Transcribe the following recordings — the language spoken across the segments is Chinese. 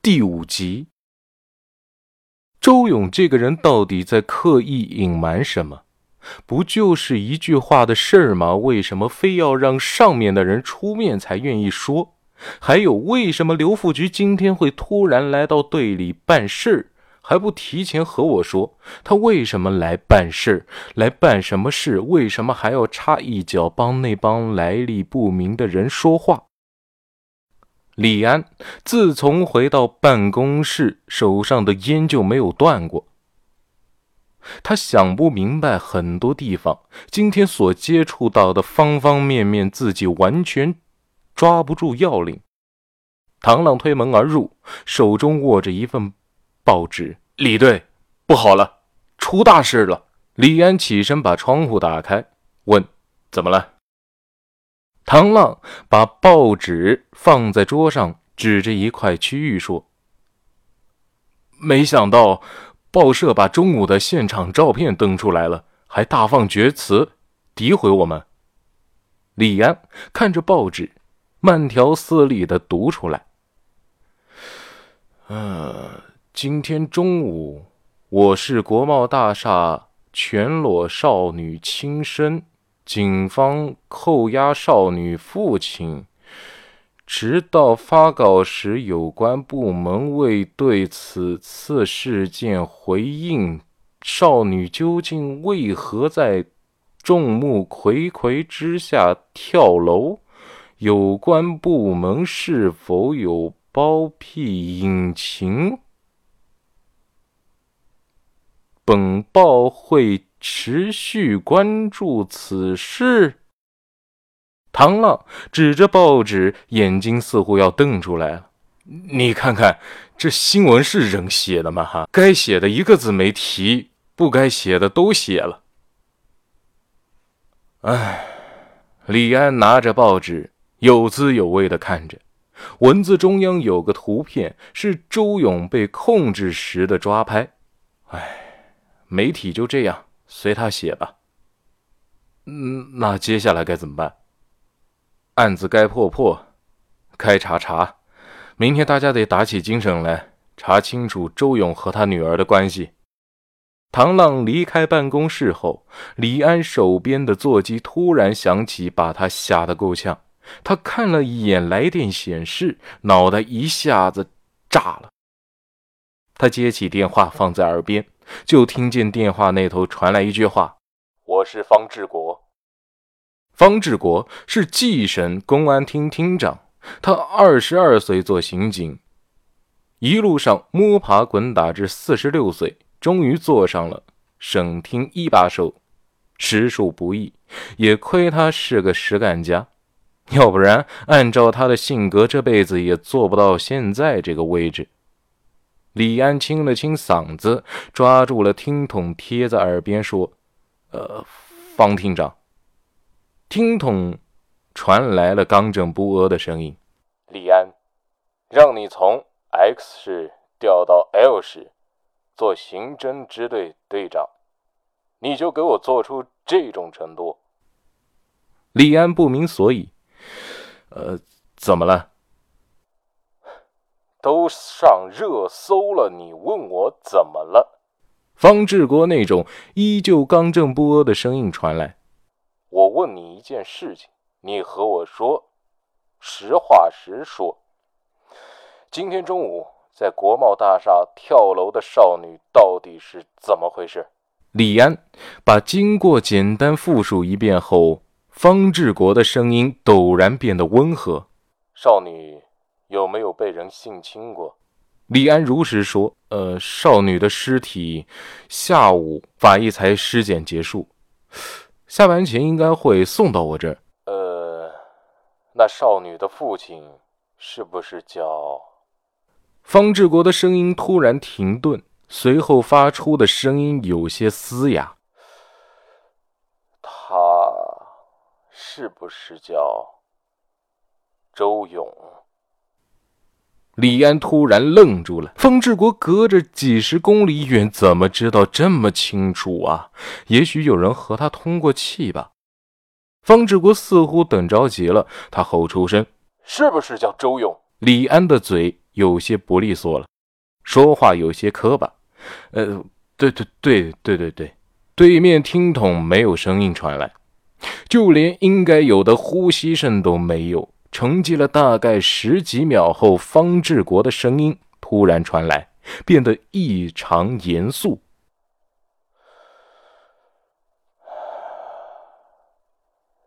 第五集。周勇这个人到底在刻意隐瞒什么？不就是一句话的事儿吗？为什么非要让上面的人出面才愿意说？还有，为什么刘副局今天会突然来到队里办事儿，还不提前和我说？他为什么来办事儿？来办什么事？为什么还要插一脚帮那帮来历不明的人说话？李安自从回到办公室，手上的烟就没有断过。他想不明白很多地方，今天所接触到的方方面面，自己完全抓不住要领。唐浪推门而入，手中握着一份报纸。李队，不好了，出大事了！李安起身把窗户打开，问：“怎么了？”唐浪把报纸放在桌上，指着一块区域说：“没想到。”报社把中午的现场照片登出来了，还大放厥词，诋毁我们。李安看着报纸，慢条斯理的读出来：“呃，今天中午，我市国贸大厦全裸少女轻生，警方扣押少女父亲。”直到发稿时，有关部门未对此次事件回应。少女究竟为何在众目睽睽之下跳楼？有关部门是否有包庇隐情？本报会持续关注此事。唐浪指着报纸，眼睛似乎要瞪出来了。你看看，这新闻是人写的吗？哈，该写的一个字没提，不该写的都写了。哎，李安拿着报纸，有滋有味的看着，文字中央有个图片，是周勇被控制时的抓拍。哎，媒体就这样，随他写吧。嗯，那接下来该怎么办？案子该破破，该查查。明天大家得打起精神来，查清楚周勇和他女儿的关系。唐浪离开办公室后，李安手边的座机突然响起，把他吓得够呛。他看了一眼来电显示，脑袋一下子炸了。他接起电话，放在耳边，就听见电话那头传来一句话：“我是方志国。”方志国是冀省公安厅厅长，他二十二岁做刑警，一路上摸爬滚打至四十六岁，终于坐上了省厅一把手，实属不易。也亏他是个实干家，要不然按照他的性格，这辈子也做不到现在这个位置。李安清了清嗓子，抓住了听筒，贴在耳边说：“呃，方厅长。”听筒传来了刚正不阿的声音：“李安，让你从 X 市调到 L 市做刑侦支队队长，你就给我做出这种程度。”李安不明所以：“呃，怎么了？都上热搜了，你问我怎么了？”方志国那种依旧刚正不阿的声音传来。我问你一件事情，你和我说，实话实说。今天中午在国贸大厦跳楼的少女到底是怎么回事？李安把经过简单复述一遍后，方志国的声音陡然变得温和。少女有没有被人性侵过？李安如实说：“呃，少女的尸体下午法医才尸检结束。”下班前应该会送到我这儿。呃，那少女的父亲是不是叫方志国？的声音突然停顿，随后发出的声音有些嘶哑。他是不是叫周勇？李安突然愣住了。方志国隔着几十公里远，怎么知道这么清楚啊？也许有人和他通过气吧。方志国似乎等着急了，他吼出声：“是不是叫周勇？”李安的嘴有些不利索了，说话有些磕巴。呃，对对对对对对，对面听筒没有声音传来，就连应该有的呼吸声都没有。沉寂了大概十几秒后，方志国的声音突然传来，变得异常严肃：“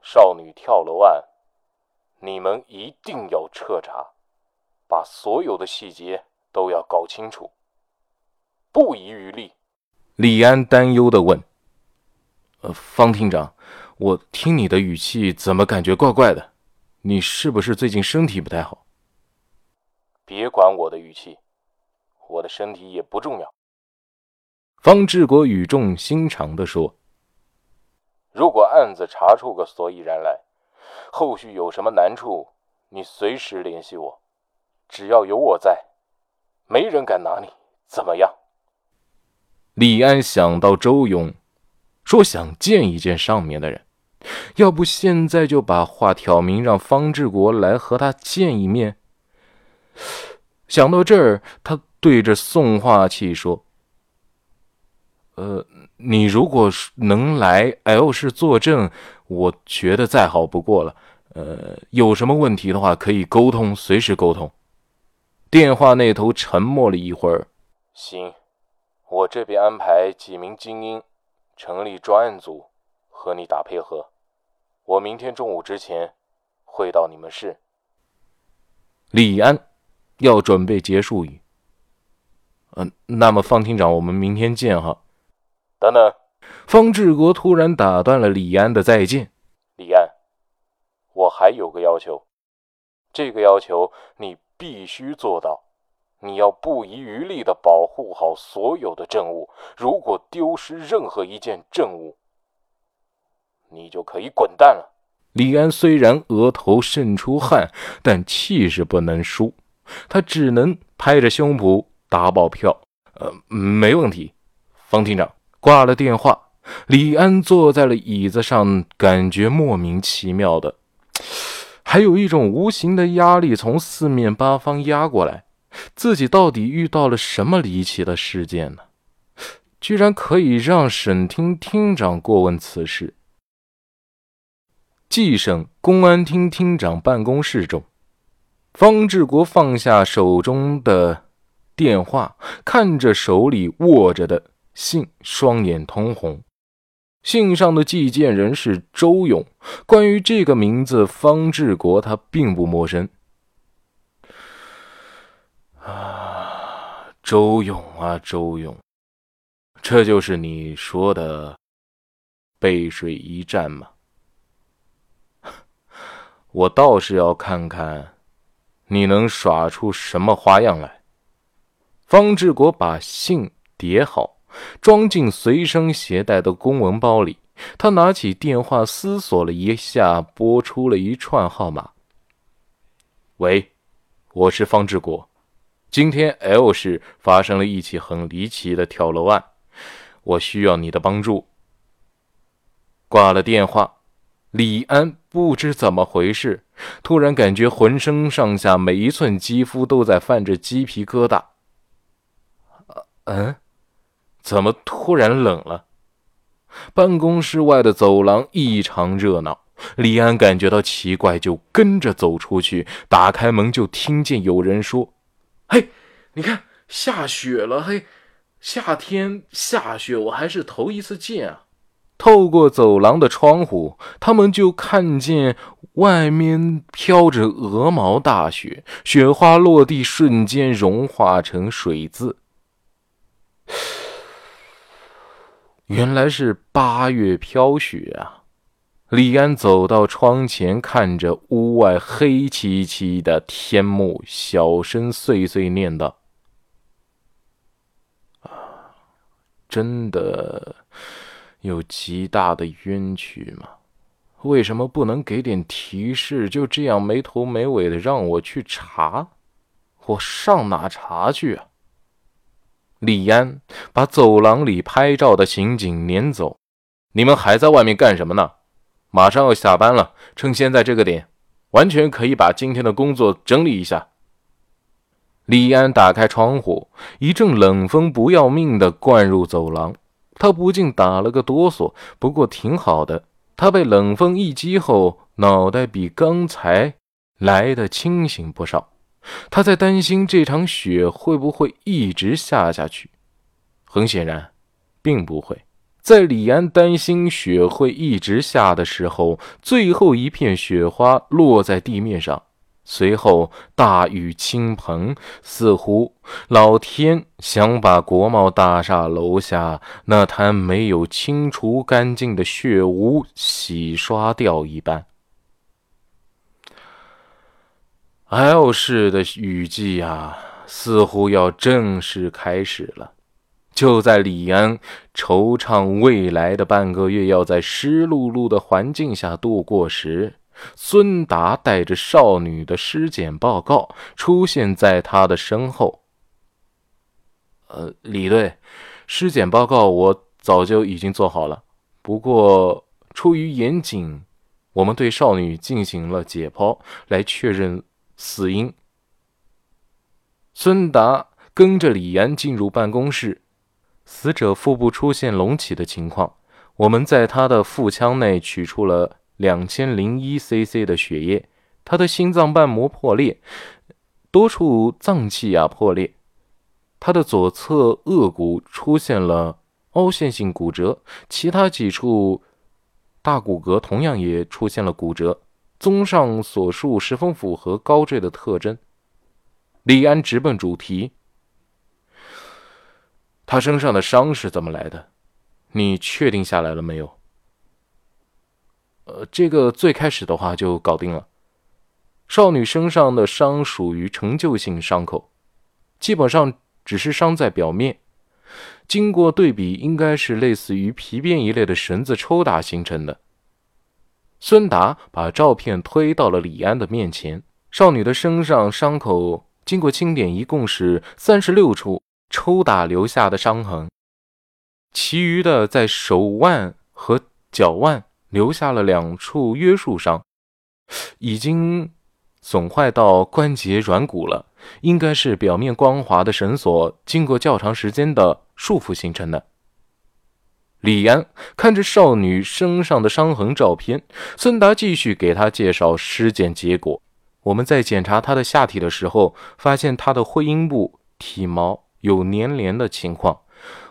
少女跳楼案，你们一定要彻查，把所有的细节都要搞清楚，不遗余力。”李安担忧的问：“呃，方厅长，我听你的语气，怎么感觉怪怪的？”你是不是最近身体不太好？别管我的语气，我的身体也不重要。方志国语重心长地说：“如果案子查出个所以然来，后续有什么难处，你随时联系我。只要有我在，没人敢拿你怎么样。”李安想到周勇，说想见一见上面的人。要不现在就把话挑明，让方志国来和他见一面。想到这儿，他对着送话器说：“呃，你如果能来 L 市作证，我觉得再好不过了。呃，有什么问题的话可以沟通，随时沟通。”电话那头沉默了一会儿：“行，我这边安排几名精英，成立专案组。”和你打配合，我明天中午之前会到你们市。李安要准备结束语。嗯，那么方厅长，我们明天见哈。等等，方志国突然打断了李安的再见。李安，我还有个要求，这个要求你必须做到，你要不遗余力的保护好所有的证物，如果丢失任何一件证物。你就可以滚蛋了。李安虽然额头渗出汗，但气势不能输，他只能拍着胸脯打保票：“呃，没问题。”方厅长挂了电话，李安坐在了椅子上，感觉莫名其妙的，还有一种无形的压力从四面八方压过来。自己到底遇到了什么离奇的事件呢？居然可以让省厅厅长过问此事？冀省公安厅厅长办公室中，方志国放下手中的电话，看着手里握着的信，双眼通红。信上的寄件人是周勇。关于这个名字，方志国他并不陌生。啊，周勇啊，周勇，这就是你说的背水一战吗？我倒是要看看，你能耍出什么花样来。方志国把信叠好，装进随身携带的公文包里。他拿起电话，思索了一下，拨出了一串号码。喂，我是方志国。今天 L 市发生了一起很离奇的跳楼案，我需要你的帮助。挂了电话。李安不知怎么回事，突然感觉浑身上下每一寸肌肤都在泛着鸡皮疙瘩。嗯，怎么突然冷了？办公室外的走廊异常热闹，李安感觉到奇怪，就跟着走出去。打开门，就听见有人说：“嘿，你看下雪了！嘿，夏天下雪，我还是头一次见啊。”透过走廊的窗户，他们就看见外面飘着鹅毛大雪，雪花落地瞬间融化成水渍。原来是八月飘雪啊！李安走到窗前，看着屋外黑漆漆的天幕，小声碎碎念道：“啊，真的。”有极大的冤屈吗？为什么不能给点提示？就这样没头没尾的让我去查，我上哪查去啊？李安把走廊里拍照的刑警撵走。你们还在外面干什么呢？马上要下班了，趁现在这个点，完全可以把今天的工作整理一下。李安打开窗户，一阵冷风不要命的灌入走廊，他不禁打了个哆嗦。不过挺好的，他被冷风一击后，脑袋比刚才来的清醒不少。他在担心这场雪会不会一直下下去。很显然，并不会。在李安担心雪会一直下的时候，最后一片雪花落在地面上。随后，大雨倾盆，似乎老天想把国贸大厦楼下那滩没有清除干净的血污洗刷掉一般。L 市的雨季啊，似乎要正式开始了。就在李安惆怅未来的半个月要在湿漉漉的环境下度过时，孙达带着少女的尸检报告出现在他的身后。呃，李队，尸检报告我早就已经做好了，不过出于严谨，我们对少女进行了解剖，来确认死因。孙达跟着李安进入办公室，死者腹部出现隆起的情况，我们在他的腹腔内取出了。两千零一 cc 的血液，他的心脏瓣膜破裂，多处脏器啊破裂，他的左侧颚骨出现了凹陷性骨折，其他几处大骨骼同样也出现了骨折。综上所述，十分符合高坠的特征。李安直奔主题：他身上的伤是怎么来的？你确定下来了没有？呃，这个最开始的话就搞定了。少女身上的伤属于成就性伤口，基本上只是伤在表面。经过对比，应该是类似于皮鞭一类的绳子抽打形成的。孙达把照片推到了李安的面前。少女的身上伤口经过清点，一共是三十六处抽打留下的伤痕，其余的在手腕和脚腕。留下了两处约束伤，已经损坏到关节软骨了，应该是表面光滑的绳索经过较长时间的束缚形成的。李安看着少女身上的伤痕照片，孙达继续给他介绍尸检结果。我们在检查她的下体的时候，发现她的会阴部体毛有粘连的情况，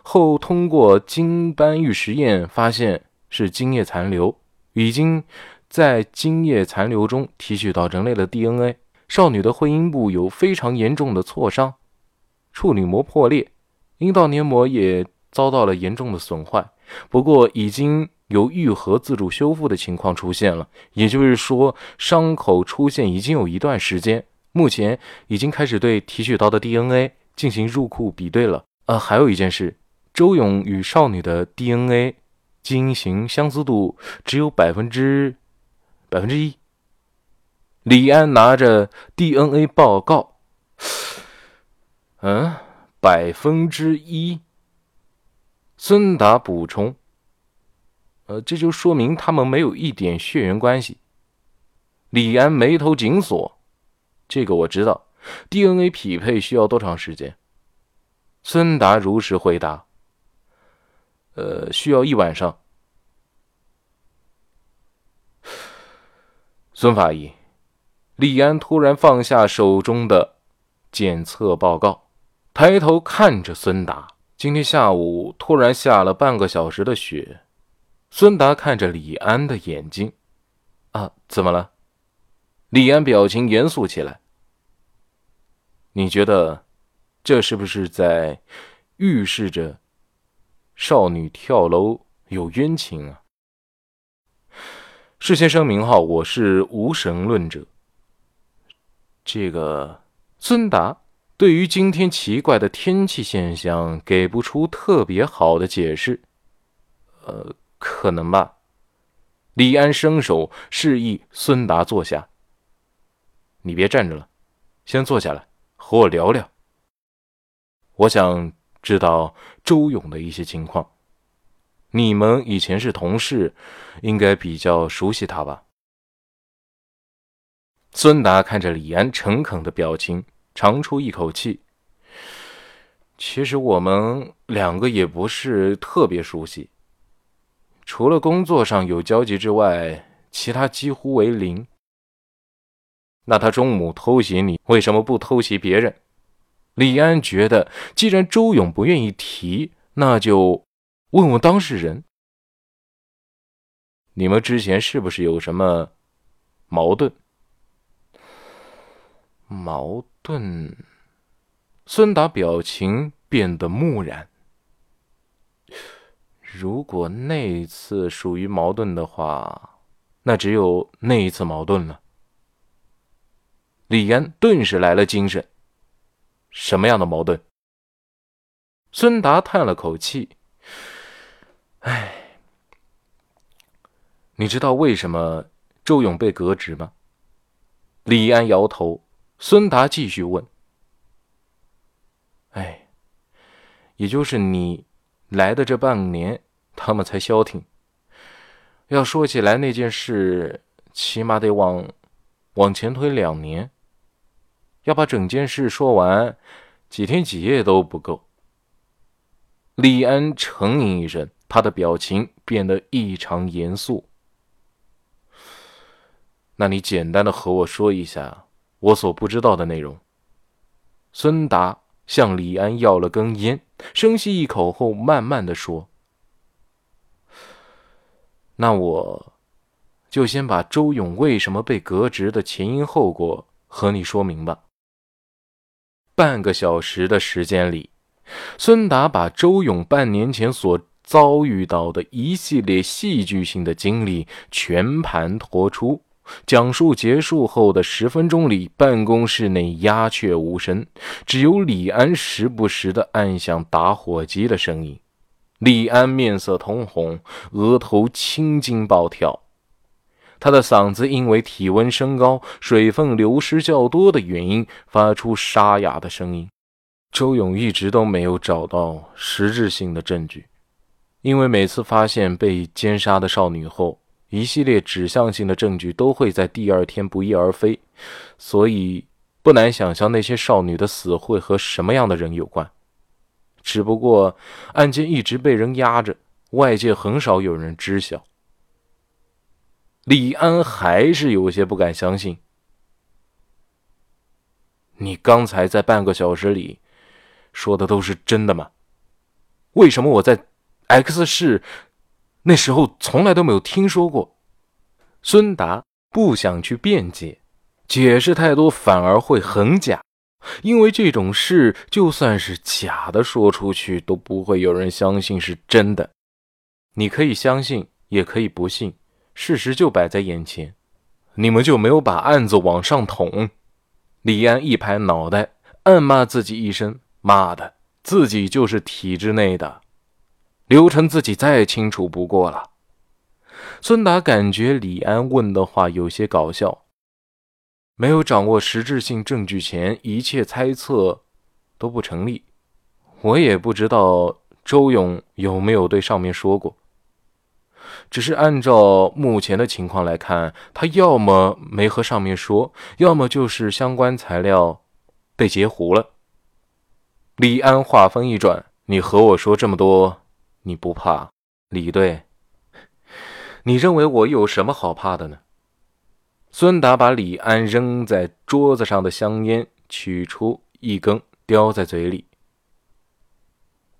后通过精斑玉实验发现。是精液残留，已经在精液残留中提取到人类的 DNA。少女的会阴部有非常严重的挫伤，处女膜破裂，阴道黏膜也遭到了严重的损坏。不过已经有愈合、自主修复的情况出现了，也就是说，伤口出现已经有一段时间。目前已经开始对提取到的 DNA 进行入库比对了。呃，还有一件事，周勇与少女的 DNA。基因型相似度只有百分之百分之一。李安拿着 DNA 报告，嗯，百分之一。孙达补充：“呃，这就说明他们没有一点血缘关系。”李安眉头紧锁：“这个我知道，DNA 匹配需要多长时间？”孙达如实回答。呃，需要一晚上。孙法医，李安突然放下手中的检测报告，抬头看着孙达。今天下午突然下了半个小时的雪。孙达看着李安的眼睛，啊，怎么了？李安表情严肃起来。你觉得，这是不是在预示着？少女跳楼有冤情啊！事先声明哈，我是无神论者。这个孙达对于今天奇怪的天气现象给不出特别好的解释。呃，可能吧。李安伸手示意孙达坐下。你别站着了，先坐下来和我聊聊。我想。知道周勇的一些情况，你们以前是同事，应该比较熟悉他吧？孙达看着李安诚恳的表情，长出一口气。其实我们两个也不是特别熟悉，除了工作上有交集之外，其他几乎为零。那他中午偷袭你，为什么不偷袭别人？李安觉得，既然周勇不愿意提，那就问问当事人。你们之前是不是有什么矛盾？矛盾？孙达表情变得木然。如果那一次属于矛盾的话，那只有那一次矛盾了。李安顿时来了精神。什么样的矛盾？孙达叹了口气：“哎，你知道为什么周勇被革职吗？”李安摇头。孙达继续问：“哎，也就是你来的这半年，他们才消停。要说起来，那件事起码得往往前推两年。”要把整件事说完，几天几夜都不够。李安沉吟一声，他的表情变得异常严肃。那你简单的和我说一下我所不知道的内容。孙达向李安要了根烟，深吸一口后，慢慢的说：“那我就先把周勇为什么被革职的前因后果和你说明吧。”半个小时的时间里，孙达把周勇半年前所遭遇到的一系列戏剧性的经历全盘托出。讲述结束后的十分钟里，办公室内鸦雀无声，只有李安时不时的按响打火机的声音。李安面色通红，额头青筋暴跳。他的嗓子因为体温升高、水分流失较多的原因，发出沙哑的声音。周勇一直都没有找到实质性的证据，因为每次发现被奸杀的少女后，一系列指向性的证据都会在第二天不翼而飞，所以不难想象那些少女的死会和什么样的人有关。只不过案件一直被人压着，外界很少有人知晓。李安还是有些不敢相信。你刚才在半个小时里说的都是真的吗？为什么我在 X 市那时候从来都没有听说过？孙达不想去辩解，解释太多反而会很假，因为这种事就算是假的，说出去都不会有人相信是真的。你可以相信，也可以不信。事实就摆在眼前，你们就没有把案子往上捅？李安一拍脑袋，暗骂自己一声：“妈的，自己就是体制内的，刘成自己再清楚不过了。”孙达感觉李安问的话有些搞笑。没有掌握实质性证据前，一切猜测都不成立。我也不知道周勇有没有对上面说过。只是按照目前的情况来看，他要么没和上面说，要么就是相关材料被截胡了。李安话锋一转：“你和我说这么多，你不怕？李队，你认为我有什么好怕的呢？”孙达把李安扔在桌子上的香烟取出一根，叼在嘴里，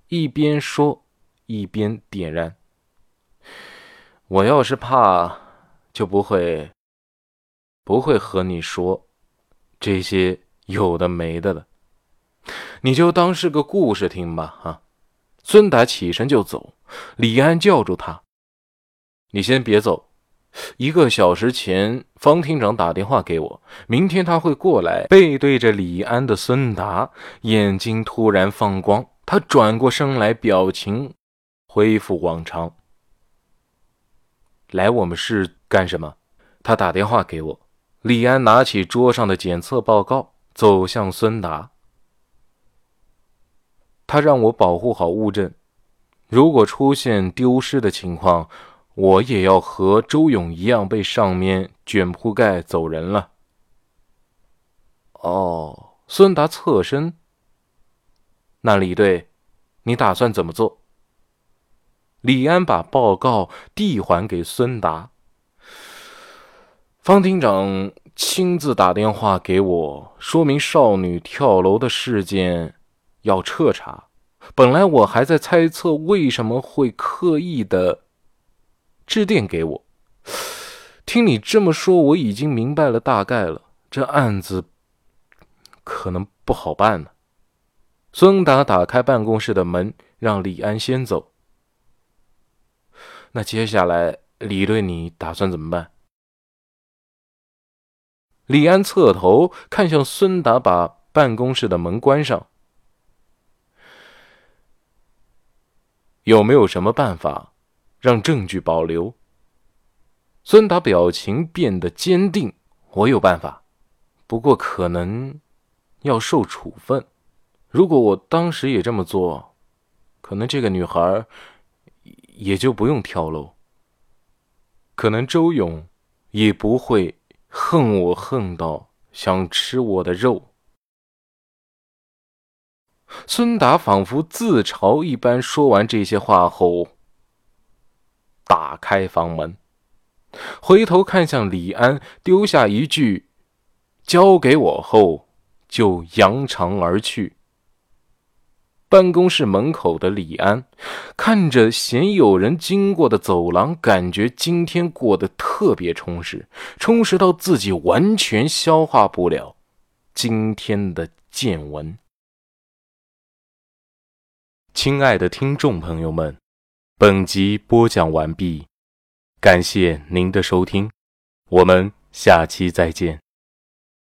一边说一边点燃。我要是怕，就不会，不会和你说这些有的没的了。你就当是个故事听吧。啊！孙达起身就走，李安叫住他：“你先别走。一个小时前，方厅长打电话给我，明天他会过来。”背对着李安的孙达眼睛突然放光，他转过身来，表情恢复往常。来我们市干什么？他打电话给我。李安拿起桌上的检测报告，走向孙达。他让我保护好物证，如果出现丢失的情况，我也要和周勇一样被上面卷铺盖走人了。哦，孙达侧身。那李队，你打算怎么做？李安把报告递还给孙达。方厅长亲自打电话给我，说明少女跳楼的事件要彻查。本来我还在猜测为什么会刻意的致电给我。听你这么说，我已经明白了大概了。这案子可能不好办呢。孙达打开办公室的门，让李安先走。那接下来，李队，你打算怎么办？李安侧头看向孙达，把办公室的门关上。有没有什么办法让证据保留？孙达表情变得坚定。我有办法，不过可能要受处分。如果我当时也这么做，可能这个女孩也就不用跳楼，可能周勇也不会恨我恨到想吃我的肉。孙达仿佛自嘲一般说完这些话后，打开房门，回头看向李安，丢下一句“交给我”后，就扬长而去。办公室门口的李安看着鲜有人经过的走廊，感觉今天过得特别充实，充实到自己完全消化不了今天的见闻。亲爱的听众朋友们，本集播讲完毕，感谢您的收听，我们下期再见。